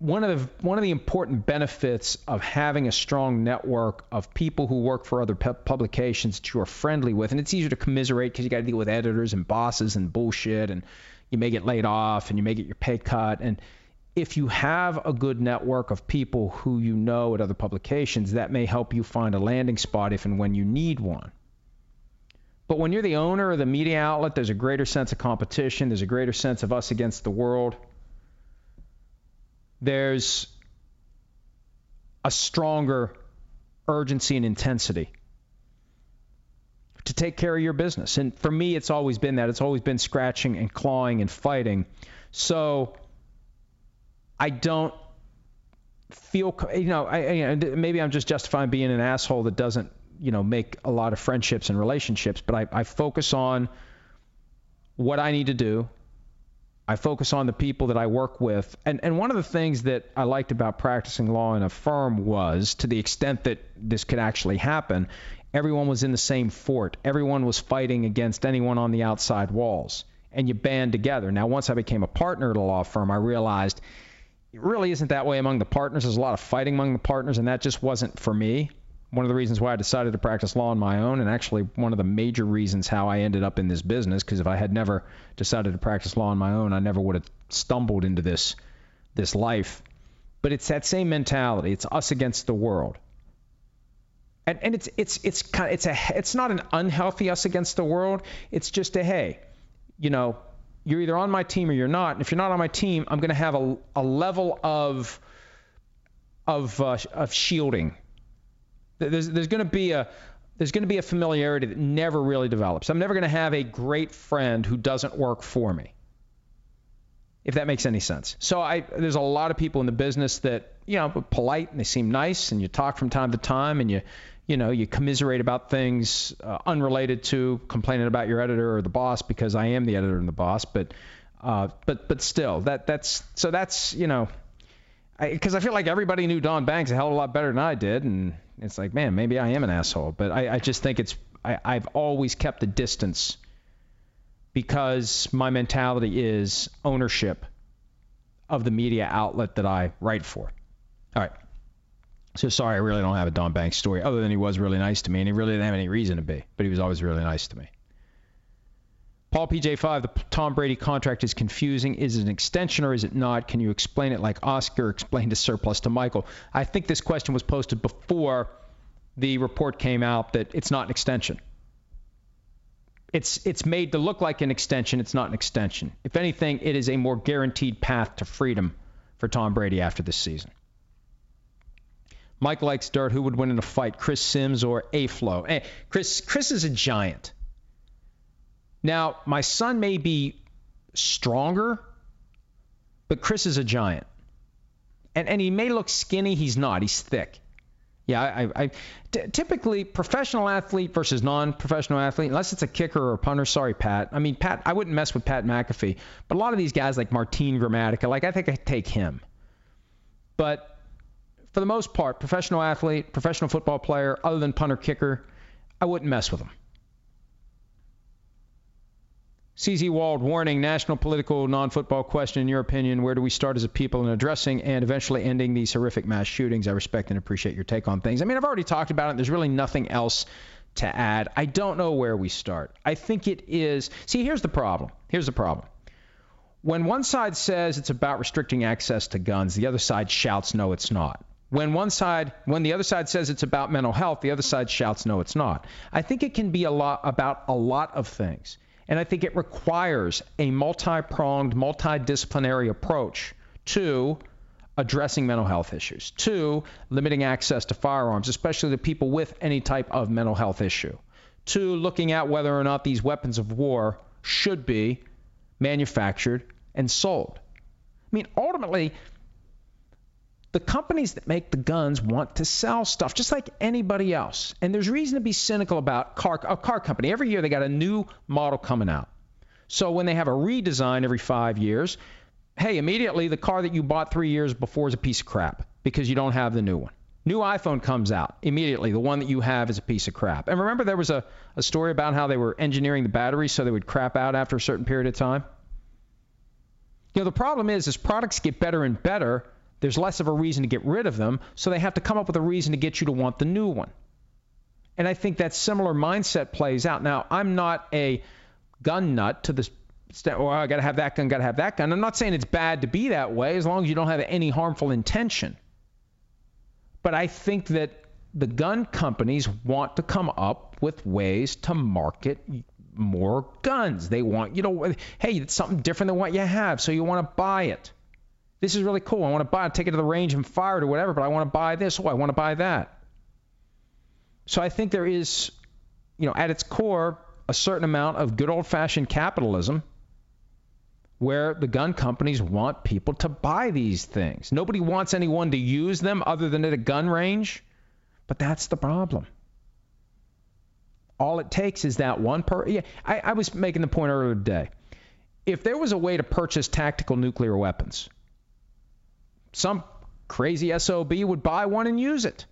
Speaker 2: one of the one of the important benefits of having a strong network of people who work for other publications that you are friendly with, and it's easier to commiserate because you got to deal with editors and bosses and bullshit, and you may get laid off and you may get your pay cut. And if you have a good network of people who you know at other publications, that may help you find a landing spot if and when you need one. But when you're the owner of the media outlet, there's a greater sense of competition. There's a greater sense of us against the world there's a stronger urgency and intensity to take care of your business. And for me, it's always been that. It's always been scratching and clawing and fighting. So I don't feel, you know, I, maybe I'm just justifying being an asshole that doesn't, you know, make a lot of friendships and relationships, but I, I focus on what I need to do I focus on the people that I work with. And, and one of the things that I liked about practicing law in a firm was, to the extent that this could actually happen, everyone was in the same fort. Everyone was fighting against anyone on the outside walls. And you band together. Now, once I became a partner at a law firm, I realized it really isn't that way among the partners. There's a lot of fighting among the partners, and that just wasn't for me one of the reasons why I decided to practice law on my own, and actually one of the major reasons how I ended up in this business. Because if I had never decided to practice law on my own, I never would have stumbled into this this life. But it's that same mentality. It's us against the world. And, and it's it's it's kind of, it's a it's not an unhealthy us against the world. It's just a hey, you know, you're either on my team or you're not. And if you're not on my team, I'm going to have a, a level of of uh, of shielding there's there's going to be a there's going to be a familiarity that never really develops. I'm never going to have a great friend who doesn't work for me. If that makes any sense. So I there's a lot of people in the business that, you know, polite and they seem nice and you talk from time to time and you you know, you commiserate about things uh, unrelated to complaining about your editor or the boss because I am the editor and the boss, but uh, but but still that that's so that's you know because I, I, feel like everybody knew Don Banks a hell of a lot better than I did, and it's like, man, maybe I am an asshole. But I, I just think it's I, I've always kept the distance because my mentality is ownership of the media outlet that I write for. All right. So sorry, I really don't have a Don Banks story other than he was really nice to me, and he really didn't have any reason to be, but he was always really nice to me. Paul PJ5, the Tom Brady contract is confusing. Is it an extension or is it not? Can you explain it like Oscar explained his surplus to Michael? I think this question was posted before the report came out that it's not an extension. It's it's made to look like an extension. It's not an extension. If anything, it is a more guaranteed path to freedom for Tom Brady after this season. Mike likes dirt. Who would win in a fight, Chris Sims or A Flow? Hey, eh, Chris Chris is a giant. Now, my son may be stronger, but Chris is a giant. And, and he may look skinny, he's not. He's thick. Yeah, I, I t- typically professional athlete versus non-professional athlete, unless it's a kicker or a punter. Sorry, Pat. I mean, Pat, I wouldn't mess with Pat McAfee, but a lot of these guys like Martin Gramatica, like I think I take him. But for the most part, professional athlete, professional football player, other than punter, kicker, I wouldn't mess with them. CZ Wald warning national political non football question. In your opinion, where do we start as a people in addressing and eventually ending these horrific mass shootings? I respect and appreciate your take on things. I mean, I've already talked about it. There's really nothing else to add. I don't know where we start. I think it is. See, here's the problem. Here's the problem. When one side says it's about restricting access to guns, the other side shouts, no, it's not. When one side, when the other side says it's about mental health, the other side shouts, no, it's not. I think it can be a lot about a lot of things. And I think it requires a multi pronged, multidisciplinary approach to addressing mental health issues, to limiting access to firearms, especially to people with any type of mental health issue, to looking at whether or not these weapons of war should be manufactured and sold. I mean, ultimately, the companies that make the guns want to sell stuff just like anybody else. And there's reason to be cynical about car, a car company. Every year they got a new model coming out. So when they have a redesign every five years, hey, immediately the car that you bought three years before is a piece of crap because you don't have the new one. New iPhone comes out immediately. The one that you have is a piece of crap. And remember, there was a, a story about how they were engineering the batteries so they would crap out after a certain period of time? You know, the problem is, as products get better and better, there's less of a reason to get rid of them, so they have to come up with a reason to get you to want the new one. And I think that similar mindset plays out. Now, I'm not a gun nut to the extent, oh, I got to have that gun, got to have that gun. I'm not saying it's bad to be that way as long as you don't have any harmful intention. But I think that the gun companies want to come up with ways to market more guns. They want you know, hey, it's something different than what you have, so you want to buy it. This is really cool. I want to buy take it to the range and fire it or whatever, but I want to buy this. Oh, I want to buy that. So I think there is, you know, at its core, a certain amount of good old fashioned capitalism where the gun companies want people to buy these things. Nobody wants anyone to use them other than at a gun range, but that's the problem. All it takes is that one per. Yeah, I, I was making the point earlier today. If there was a way to purchase tactical nuclear weapons, some crazy SOB would buy one and use it.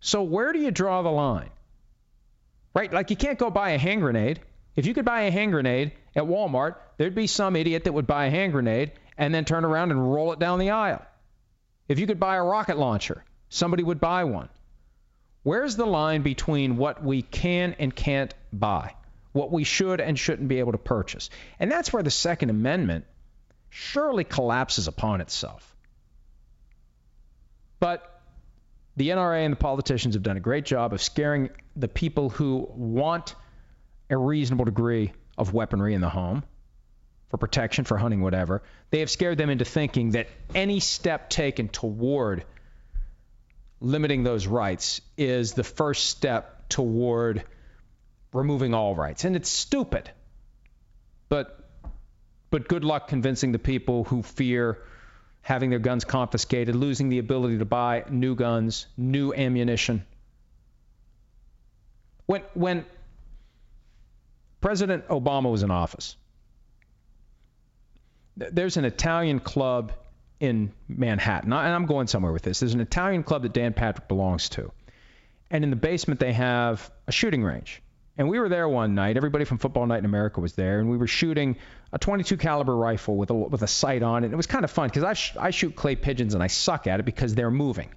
Speaker 2: So where do you draw the line? Right? Like you can't go buy a hand grenade. If you could buy a hand grenade at Walmart, there'd be some idiot that would buy a hand grenade and then turn around and roll it down the aisle. If you could buy a rocket launcher, somebody would buy one. Where's the line between what we can and can't buy? What we should and shouldn't be able to purchase? And that's where the Second Amendment surely collapses upon itself. But the NRA and the politicians have done a great job of scaring the people who want a reasonable degree of weaponry in the home for protection, for hunting, whatever. They have scared them into thinking that any step taken toward limiting those rights is the first step toward removing all rights. And it's stupid. But but good luck convincing the people who fear having their guns confiscated, losing the ability to buy new guns, new ammunition. When, when President Obama was in office, there's an Italian club in Manhattan, and I'm going somewhere with this. There's an Italian club that Dan Patrick belongs to. And in the basement, they have a shooting range. And we were there one night. Everybody from Football Night in America was there, and we were shooting a 22 caliber rifle with a with a sight on it. And it was kind of fun because I sh- I shoot clay pigeons and I suck at it because they're moving.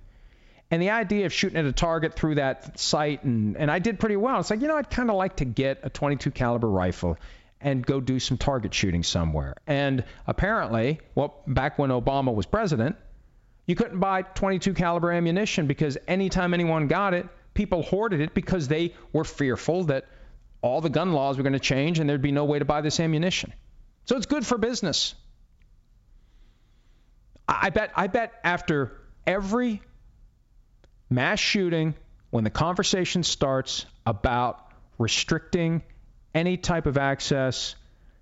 Speaker 2: And the idea of shooting at a target through that sight and and I did pretty well. It's like you know I'd kind of like to get a 22 caliber rifle and go do some target shooting somewhere. And apparently, well, back when Obama was president, you couldn't buy 22 caliber ammunition because anytime anyone got it, people hoarded it because they were fearful that all the gun laws were going to change and there'd be no way to buy this ammunition. So it's good for business. I bet I bet after every mass shooting when the conversation starts about restricting any type of access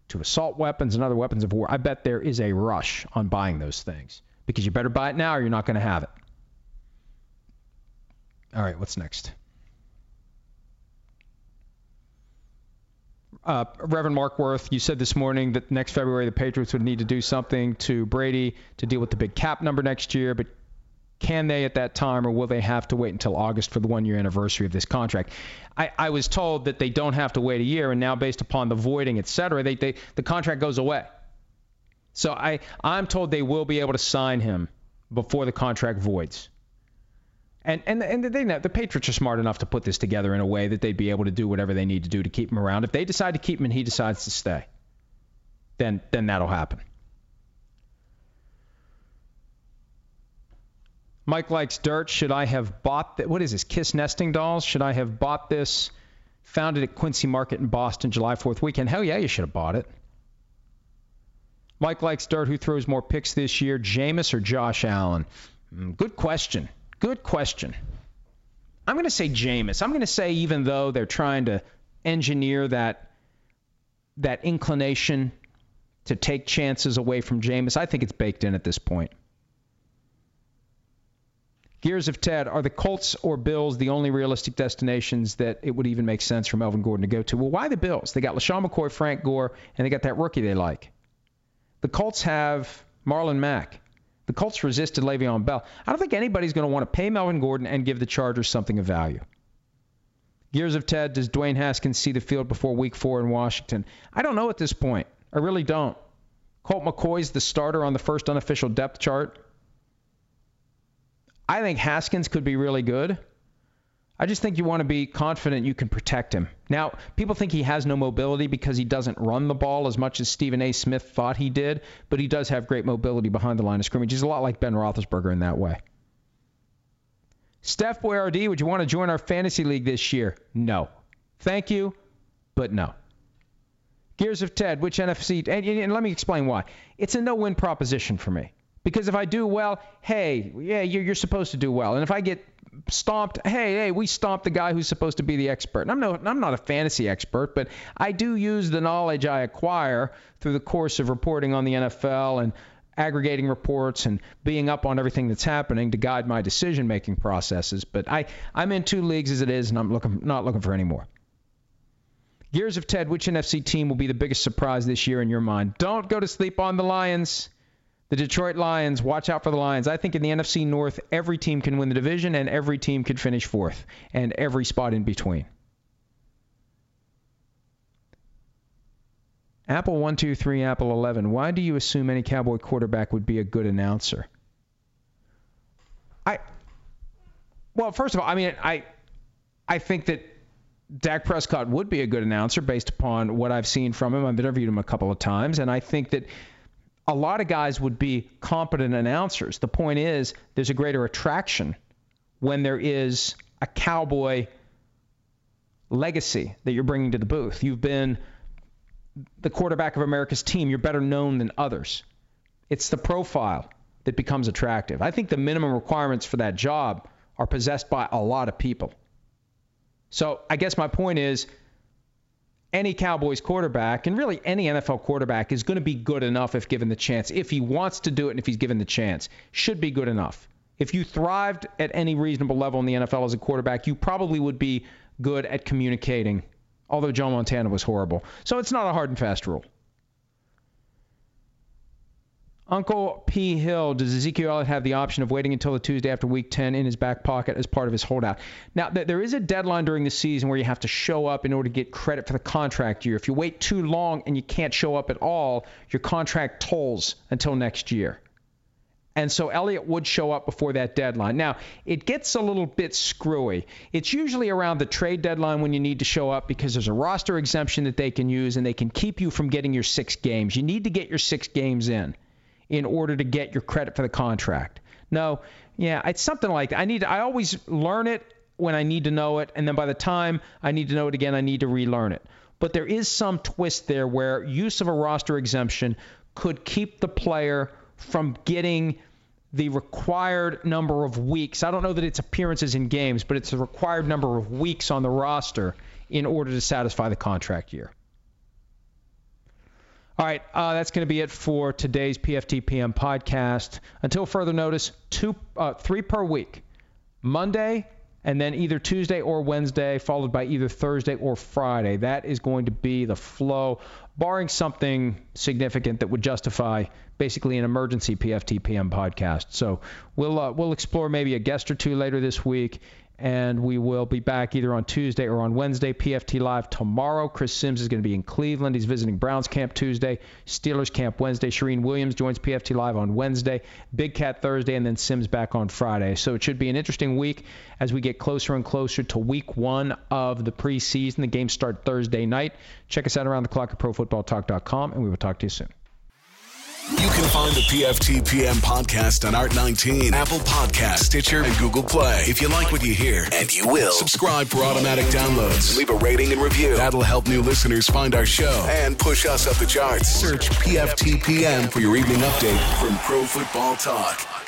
Speaker 2: to assault weapons and other weapons of war, I bet there is a rush on buying those things because you better buy it now or you're not going to have it. All right, what's next? Uh, Reverend Mark Worth, you said this morning that next February the Patriots would need to do something to Brady to deal with the big cap number next year, but can they at that time, or will they have to wait until August for the one year anniversary of this contract? I, I was told that they don't have to wait a year, and now based upon the voiding, et cetera, they, they, the contract goes away. So I, I'm told they will be able to sign him before the contract voids. And and and they know the Patriots are smart enough to put this together in a way that they'd be able to do whatever they need to do to keep him around. If they decide to keep him and he decides to stay, then then that'll happen. Mike likes dirt. Should I have bought that? What is this? Kiss nesting dolls? Should I have bought this? Found it at Quincy Market in Boston, July 4th weekend. Hell yeah, you should have bought it. Mike likes dirt. Who throws more picks this year, Jameis or Josh Allen? Mm, good question. Good question. I'm going to say Jameis. I'm going to say even though they're trying to engineer that that inclination to take chances away from Jameis, I think it's baked in at this point. Gears of Ted, are the Colts or Bills the only realistic destinations that it would even make sense for Melvin Gordon to go to? Well, why the Bills? They got LeSean McCoy, Frank Gore, and they got that rookie they like. The Colts have Marlon Mack. The Colts resisted Le'Veon Bell. I don't think anybody's going to want to pay Melvin Gordon and give the Chargers something of value. Gears of Ted, does Dwayne Haskins see the field before week four in Washington? I don't know at this point. I really don't. Colt McCoy's the starter on the first unofficial depth chart. I think Haskins could be really good. I just think you want to be confident you can protect him. Now, people think he has no mobility because he doesn't run the ball as much as Stephen A. Smith thought he did, but he does have great mobility behind the line of scrimmage. He's a lot like Ben Roethlisberger in that way. Steph Boyardee, would you want to join our fantasy league this year? No. Thank you, but no. Gears of Ted, which NFC? And, and let me explain why. It's a no-win proposition for me. Because if I do well, hey, yeah, you're, you're supposed to do well. And if I get stomped. Hey, hey, we stomped the guy who's supposed to be the expert. And I'm no, I'm not a fantasy expert, but I do use the knowledge I acquire through the course of reporting on the NFL and aggregating reports and being up on everything that's happening to guide my decision-making processes. But I, I'm in two leagues as it is, and I'm looking, not looking for any more. Gears of Ted, which NFC team will be the biggest surprise this year in your mind? Don't go to sleep on the Lions. The Detroit Lions, watch out for the Lions. I think in the NFC North, every team can win the division and every team could finish fourth, and every spot in between. Apple 123, Apple 11. Why do you assume any Cowboy quarterback would be a good announcer? I well, first of all, I mean, I I think that Dak Prescott would be a good announcer based upon what I've seen from him. I've interviewed him a couple of times, and I think that a lot of guys would be competent announcers. The point is, there's a greater attraction when there is a cowboy legacy that you're bringing to the booth. You've been the quarterback of America's team. You're better known than others. It's the profile that becomes attractive. I think the minimum requirements for that job are possessed by a lot of people. So I guess my point is any Cowboys quarterback, and really any NFL quarterback, is going to be good enough if given the chance. If he wants to do it and if he's given the chance, should be good enough. If you thrived at any reasonable level in the NFL as a quarterback, you probably would be good at communicating, although Joe Montana was horrible. So it's not a hard and fast rule. Uncle P. Hill, does Ezekiel Elliott have the option of waiting until the Tuesday after Week 10 in his back pocket as part of his holdout? Now, th- there is a deadline during the season where you have to show up in order to get credit for the contract year. If you wait too long and you can't show up at all, your contract tolls until next year. And so Elliott would show up before that deadline. Now, it gets a little bit screwy. It's usually around the trade deadline when you need to show up because there's a roster exemption that they can use and they can keep you from getting your six games. You need to get your six games in in order to get your credit for the contract. No, yeah, it's something like that. I need I always learn it when I need to know it, and then by the time I need to know it again, I need to relearn it. But there is some twist there where use of a roster exemption could keep the player from getting the required number of weeks. I don't know that it's appearances in games, but it's the required number of weeks on the roster in order to satisfy the contract year. All right, uh, that's going to be it for today's PFT PM podcast. Until further notice, two, uh, three per week. Monday, and then either Tuesday or Wednesday, followed by either Thursday or Friday. That is going to be the flow, barring something significant that would justify basically an emergency PFT PM podcast. So we'll uh, we'll explore maybe a guest or two later this week and we will be back either on Tuesday or on Wednesday. PFT Live tomorrow. Chris Sims is going to be in Cleveland. He's visiting Browns camp Tuesday, Steelers camp Wednesday. Charean Williams joins PFT Live on Wednesday, Big Cat Thursday, and then Sims back on Friday. So it should be an interesting week as we get closer and closer to week one of the preseason. The games start Thursday night. Check us out around the clock at ProFootballTalk.com, and we will talk to you soon.
Speaker 1: You can find the PFT PM podcast on Art19, Apple Podcast, Stitcher, and Google Play. If you like what you hear, and you will, subscribe for automatic downloads. Leave a rating and review. That'll help new listeners find our show and push us up the charts. Search PFT PM for your evening update from Pro Football Talk.